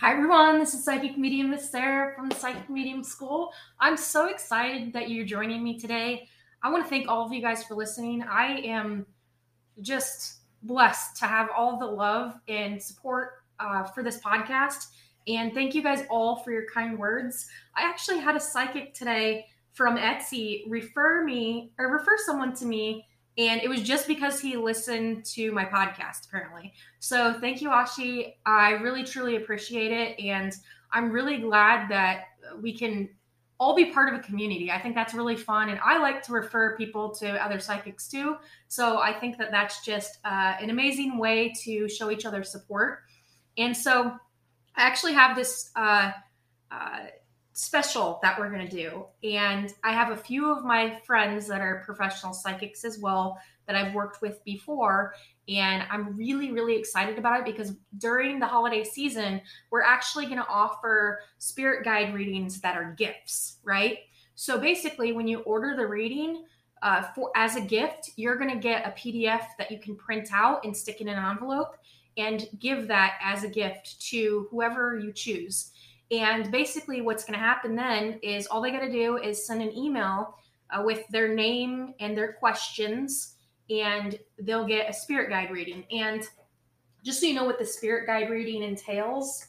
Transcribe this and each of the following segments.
Hi everyone, this is Psychic Medium Miss Sarah from the Psychic Medium School. I'm so excited that you're joining me today. I want to thank all of you guys for listening. I am just blessed to have all the love and support uh, for this podcast. And thank you guys all for your kind words. I actually had a psychic today from Etsy refer me or refer someone to me and it was just because he listened to my podcast apparently. So thank you ashi. I really truly appreciate it. And i'm really glad that we can all be part of a community. I think that's really fun. And i like to refer people to other psychics too. So i think that that's just uh, an amazing way to show each other support. And so i actually have this uh, uh, special that we're going to do. And I have a few of my friends that are professional psychics as well that I've worked with before. And I'm really, really excited about it because during the holiday season, we're actually going to offer spirit guide readings that are gifts, right? So basically, when you order the reading, uh, for as a gift, you're going to get a PDF that you can print out and stick in an envelope and give that as a gift to whoever you choose. And basically, what's going to happen then is all they got to do is send an email uh, with their name and their questions, and they'll get a spirit guide reading. And just so you know what the spirit guide reading entails,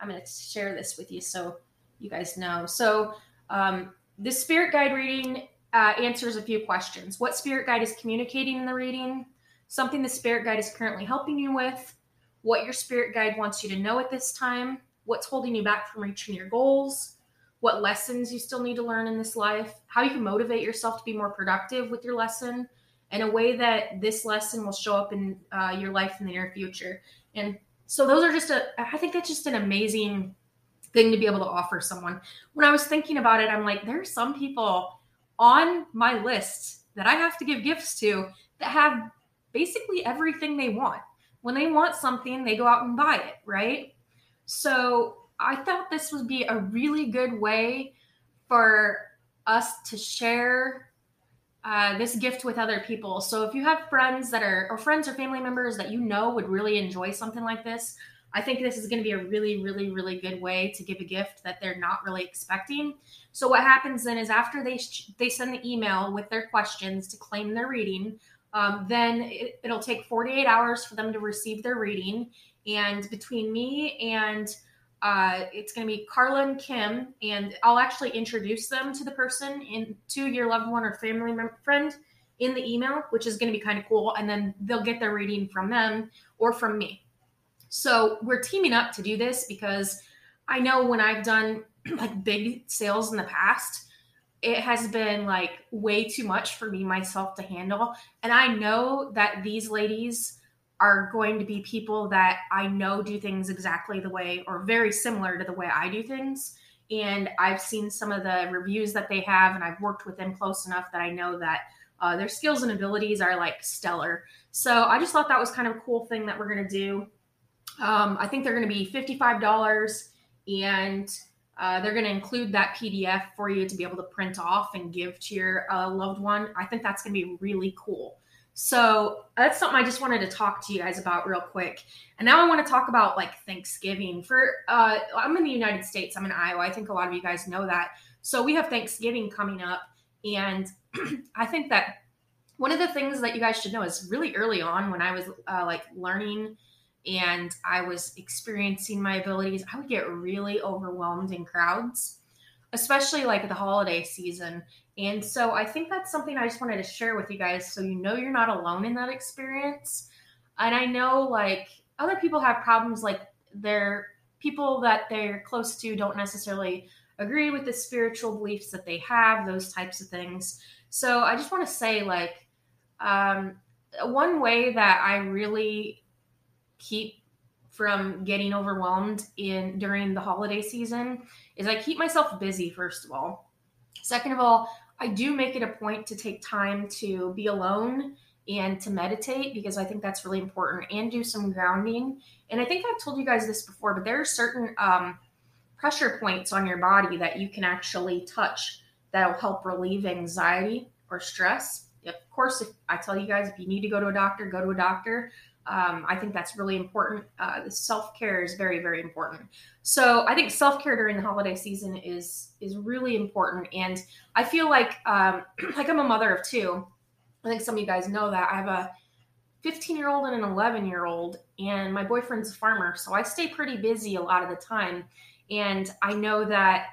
I'm going to share this with you so you guys know. So, um, the spirit guide reading uh, answers a few questions. What spirit guide is communicating in the reading? Something the spirit guide is currently helping you with? What your spirit guide wants you to know at this time? What's holding you back from reaching your goals, what lessons you still need to learn in this life, how you can motivate yourself to be more productive with your lesson, and a way that this lesson will show up in uh, your life in the near future. And so, those are just a, I think that's just an amazing thing to be able to offer someone. When I was thinking about it, I'm like, there are some people on my list that I have to give gifts to that have basically everything they want. When they want something, they go out and buy it, right? So I thought this would be a really good way for us to share uh, this gift with other people. So if you have friends that are, or friends or family members that you know would really enjoy something like this, I think this is going to be a really, really, really good way to give a gift that they're not really expecting. So what happens then is after they sh- they send the email with their questions to claim their reading, um, then it, it'll take 48 hours for them to receive their reading, and between me and uh, it's going to be Carla and Kim, and I'll actually introduce them to the person in to your loved one or family friend in the email, which is going to be kind of cool. And then they'll get their reading from them or from me. So we're teaming up to do this because I know when I've done like big sales in the past, it has been like way too much for me myself to handle. And I know that these ladies are going to be people that I know do things exactly the way or very similar to the way I do things. And I've seen some of the reviews that they have, and I've worked with them close enough that I know that uh, their skills and abilities are like stellar. So I just thought that was kind of a cool thing that we're going to do. Um, I think they're going to be $55 and uh, they're going to include that PDF for you to be able to print off and give to your uh, loved one. I think that's going to be really cool. So that's something I just wanted to talk to you guys about real quick. And now I want to talk about like Thanksgiving. For uh, I'm in the United States. I'm in Iowa. I think a lot of you guys know that. So we have Thanksgiving coming up, and I think that one of the things that you guys should know is really early on when I was uh, like learning and I was experiencing my abilities, I would get really overwhelmed in crowds, especially like the holiday season. And so I think that's something I just wanted to share with you guys so you know you're not alone in that experience. And I know like other people have problems like they're people that they're close to don't necessarily agree with the spiritual beliefs that they have, those types of things. So I just want to say like um, one way that I really keep from getting overwhelmed in during the holiday season is I keep myself busy first of all. Second of all, I do make it a point to take time to be alone and to meditate because I think that's really important and do some grounding. And I think I've told you guys this before, but there are certain um, pressure points on your body that you can actually touch that'll help relieve anxiety or stress. Of course, if I tell you guys if you need to go to a doctor, go to a doctor. Um, I think that's really important. Uh, self care is very, very important. So I think self care during the holiday season is is really important. And I feel like um, like I'm a mother of two. I think some of you guys know that I have a 15 year old and an 11 year old, and my boyfriend's a farmer, so I stay pretty busy a lot of the time. And I know that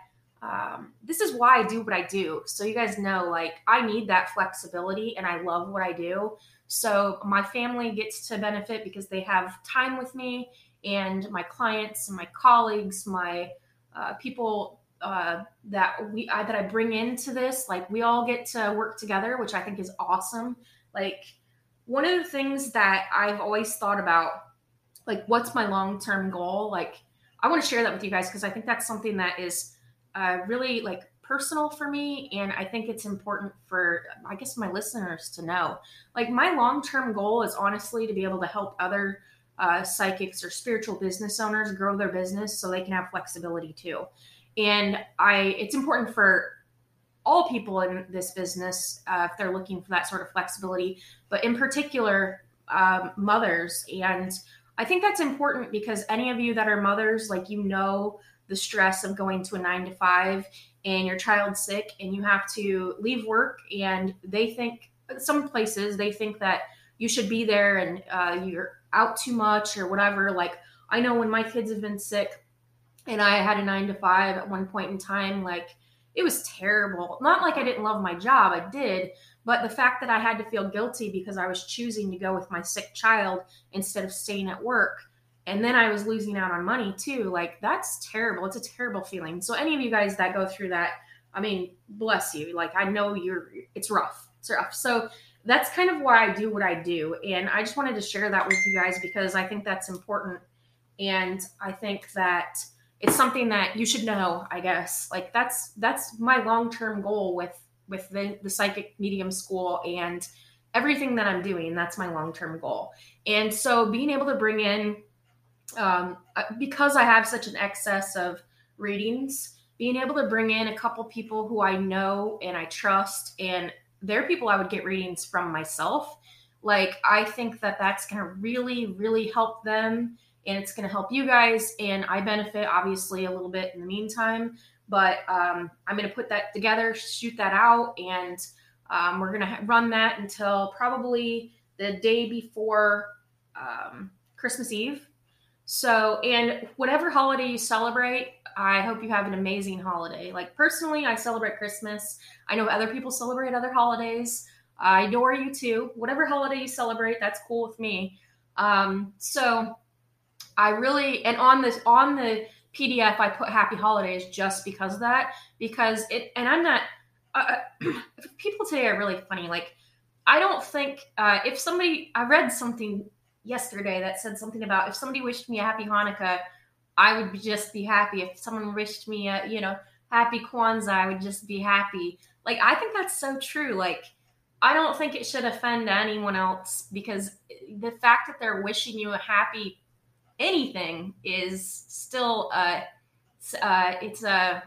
um, this is why I do what I do. So you guys know, like, I need that flexibility and I love what I do. So my family gets to benefit because they have time with me and my clients and my colleagues, my uh, people uh, that we I, that I bring into this, like we all get to work together, which I think is awesome. Like one of the things that I've always thought about, like what's my long term goal? Like I want to share that with you guys because I think that's something that is uh, really like personal for me and i think it's important for i guess my listeners to know. Like my long-term goal is honestly to be able to help other uh, psychics or spiritual business owners grow their business so they can have flexibility too. And i it's important for all people in this business uh, if they're looking for that sort of flexibility but in particular um, mothers. And i think that's important because any of you that are mothers like you know the stress of going to a nine to five and your child's sick and you have to leave work and they think some places they think that you should be there and uh, you're out too much or whatever. Like i know when my kids have been sick and i had a nine to five at one point in time like it was terrible. Not like i didn't love my job i did but the fact that i had to feel guilty because i was choosing to go with my sick child instead of staying at work and then I was losing out on money too. Like that's terrible. It's a terrible feeling. So any of you guys that go through that, I mean, bless you. Like I know you're it's rough. It's rough. So that's kind of why I do what I do. And I just wanted to share that with you guys because I think that's important. And I think that it's something that you should know, I guess. Like that's that's my long-term goal with with the, the psychic medium school and everything that I'm doing. That's my long-term goal. And so being able to bring in um, because I have such an excess of readings, being able to bring in a couple people who I know and I trust, and they're people I would get readings from myself. Like, I think that that's going to really, really help them and it's going to help you guys. And I benefit obviously a little bit in the meantime, but um, I'm going to put that together, shoot that out, and um, we're going to run that until probably the day before um, Christmas Eve so, and whatever holiday you celebrate, I hope you have an amazing holiday. Like personally, I celebrate Christmas. I know other people celebrate other holidays. I adore you too. Whatever holiday you celebrate, that's cool with me. Um, so I really and on this on the PDF, I put Happy Holidays just because of that. Because it and I'm not. Uh, uh people today are really funny. Like I don't think uh, if somebody I read something yesterday that said something about if somebody wished me a happy Hanukkah, I would just be happy. If someone wished me a, you know, happy Kwanzaa, I would just be happy. Like, I think that's so true. Like, I don't think it should offend anyone else because the fact that they're wishing you a happy anything is still, a, uh, it's a,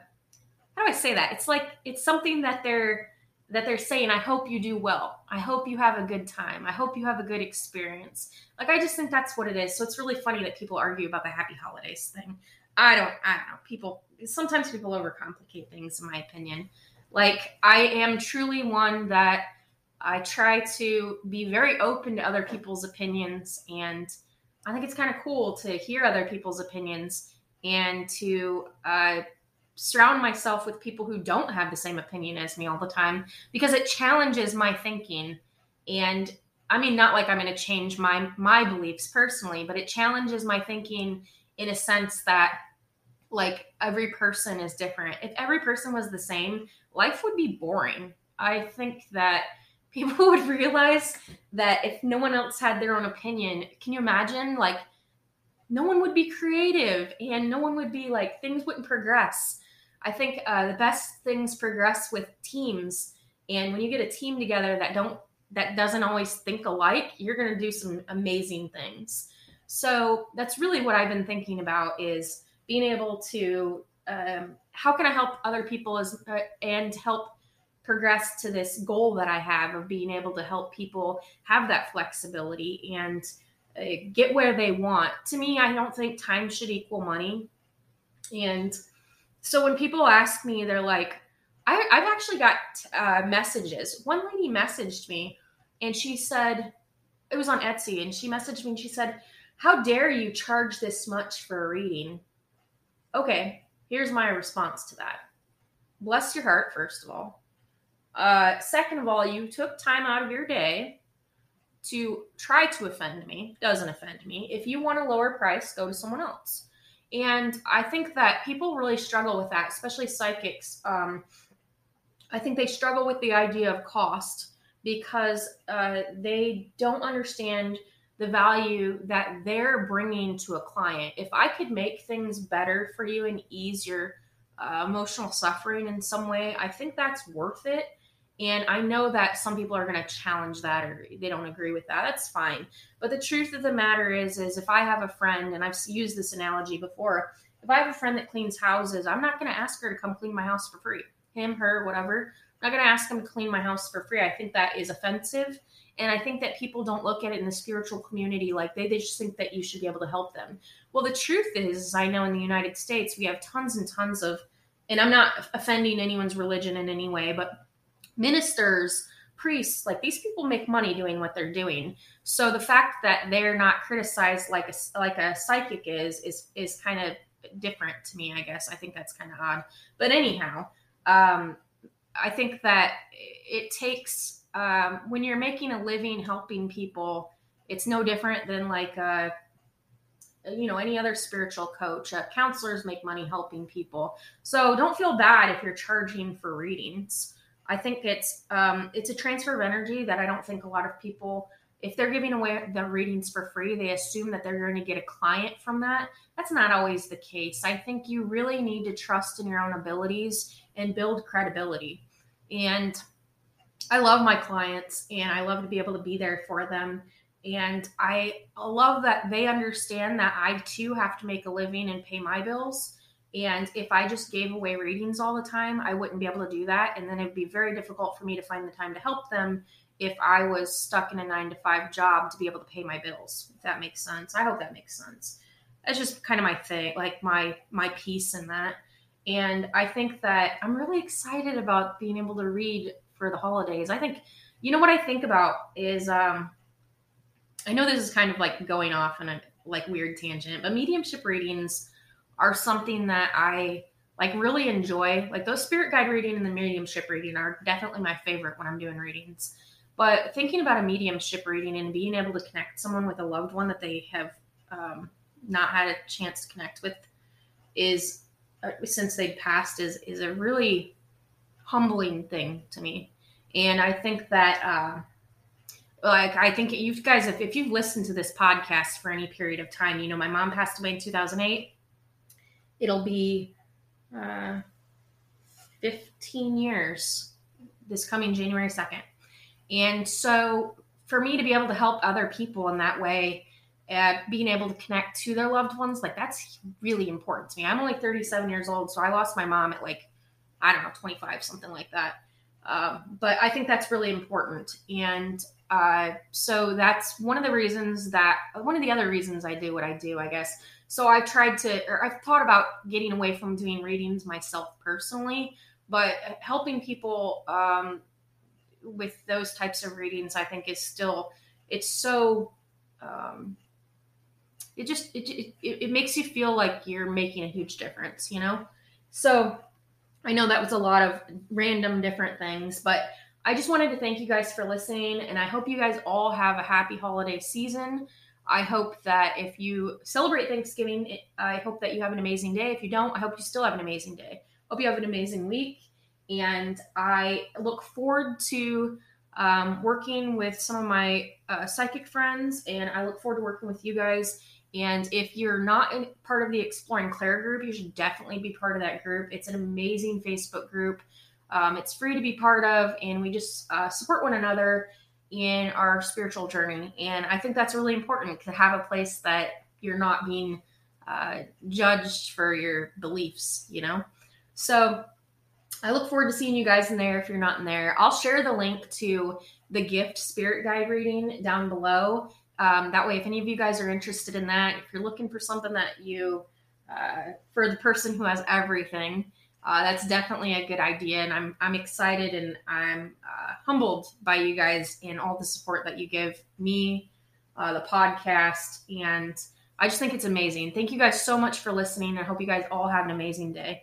how do I say that? It's like, it's something that they're, that they're saying, I hope you do well. I hope you have a good time. I hope you have a good experience. Like I just think that's what it is. So it's really funny that people argue about the happy holidays thing. I don't I don't know. People sometimes people overcomplicate things in my opinion. Like I am truly one that I try to be very open to other people's opinions and I think it's kind of cool to hear other people's opinions and to uh, surround myself with people who don't have the same opinion as me all the time because it challenges my thinking. And i mean not like i'm going to change my my beliefs personally but it challenges my thinking in a sense that like every person is different. If every person was the same life would be boring. I think that people would realize that if no one else had their own opinion can you imagine like no one would be creative and no one would be like things wouldn't progress I think uh, the best things progress with teams, and when you get a team together that don't that doesn't always think alike, you're going to do some amazing things. So that's really what I've been thinking about is being able to um, how can I help other people as uh, and help progress to this goal that I have of being able to help people have that flexibility and uh, get where they want. To me, I don't think time should equal money. And so when people ask me, they're like, I, have actually got uh, messages. One lady messaged me and she said, it was on Etsy, and she messaged me and she said, How dare you charge this much for a reading? Okay, here's my response to that. Bless your heart, first of all. Uh, second of all, you took time out of your day to try to offend me. Doesn't offend me. If you want a lower price, go to someone else. And I think that people really struggle with that, especially psychics. Um, I think they struggle with the idea of cost because uh, they don't understand the value that they're bringing to a client. If I could make things better for you and ease your uh, emotional suffering in some way, I think that's worth it. And I know that some people are going to challenge that or they don't agree with that. That's fine. But the truth of the matter is, is if I have a friend, and I've used this analogy before, if I have a friend that cleans houses, I'm not going to ask her to come clean my house for free him, her, whatever. I'm not going to ask them to clean my house for free. I think that is offensive. And I think that people don't look at it in the spiritual community like they, they just think that you should be able to help them. Well, the truth is, I know in the United States, we have tons and tons of, and I'm not offending anyone's religion in any way, but ministers, priests, like these people make money doing what they're doing. So the fact that they're not criticized like a, like a psychic is, is, is kind of different to me, I guess. I think that's kind of odd. But anyhow, um, I think that it takes um, when you're making a living helping people. It's no different than like a, uh, you know any other spiritual coach. Uh, counselors make money helping people, so don't feel bad if you're charging for readings. I think it's um, it's a transfer of energy that I don't think a lot of people if they're giving away the readings for free, they assume that they're going to get a client from that. That's not always the case. I think you really need to trust in your own abilities and build credibility. And I love my clients and I love to be able to be there for them. And I love that they understand that I too have to make a living and pay my bills. And if I just gave away readings all the time, I wouldn't be able to do that. And then it'd be very difficult for me to find the time to help them if I was stuck in a nine to five job to be able to pay my bills. If that makes sense. I hope that makes sense. That's just kind of my thing, like my my piece in that. And I think that I'm really excited about being able to read for the holidays. I think, you know, what I think about is, um, I know this is kind of like going off on a like weird tangent, but mediumship readings are something that I like really enjoy. Like those spirit guide reading and the mediumship reading are definitely my favorite when I'm doing readings. But thinking about a mediumship reading and being able to connect someone with a loved one that they have um, not had a chance to connect with is uh, since they passed is is a really humbling thing to me and i think that uh, like i think you guys if, if you've listened to this podcast for any period of time you know my mom passed away in 2008 it'll be uh, 15 years this coming january 2nd and so for me to be able to help other people in that way uh, being able to connect to their loved ones, like that's really important to me. I'm only 37 years old, so I lost my mom at like, I don't know, 25, something like that. Um, but I think that's really important. And uh, so that's one of the reasons that, one of the other reasons I do what I do, I guess. So I've tried to, or I've thought about getting away from doing readings myself personally, but helping people um, with those types of readings, I think is still, it's so, um, it just it, it, it makes you feel like you're making a huge difference you know? So i know that was a lot of random different things but i just wanted to thank you guys for listening and i hope you guys all have a happy holiday season i hope that if you celebrate thanksgiving i hope that you have an amazing day. If you don't i hope you still have an amazing day. Hope you have an amazing week. And i look forward to um, working with some of my uh, psychic friends and i look forward to working with you guys. And if you're not in, part of the Exploring Claire group, you should definitely be part of that group. It's an amazing Facebook group. Um, it's free to be part of, and we just uh, support one another in our spiritual journey. And I think that's really important to have a place that you're not being uh, judged for your beliefs, you know? So I look forward to seeing you guys in there if you're not in there. I'll share the link to the gift spirit guide reading down below Um, that way, if any of you guys are interested in that, if you're looking for something that you, uh, for the person who has everything, uh, that's definitely a good idea. And I'm, I'm excited and I'm uh, humbled by you guys and all the support that you give me, uh, the podcast. And I just think it's amazing. Thank you guys so much for listening. I hope you guys all have an amazing day.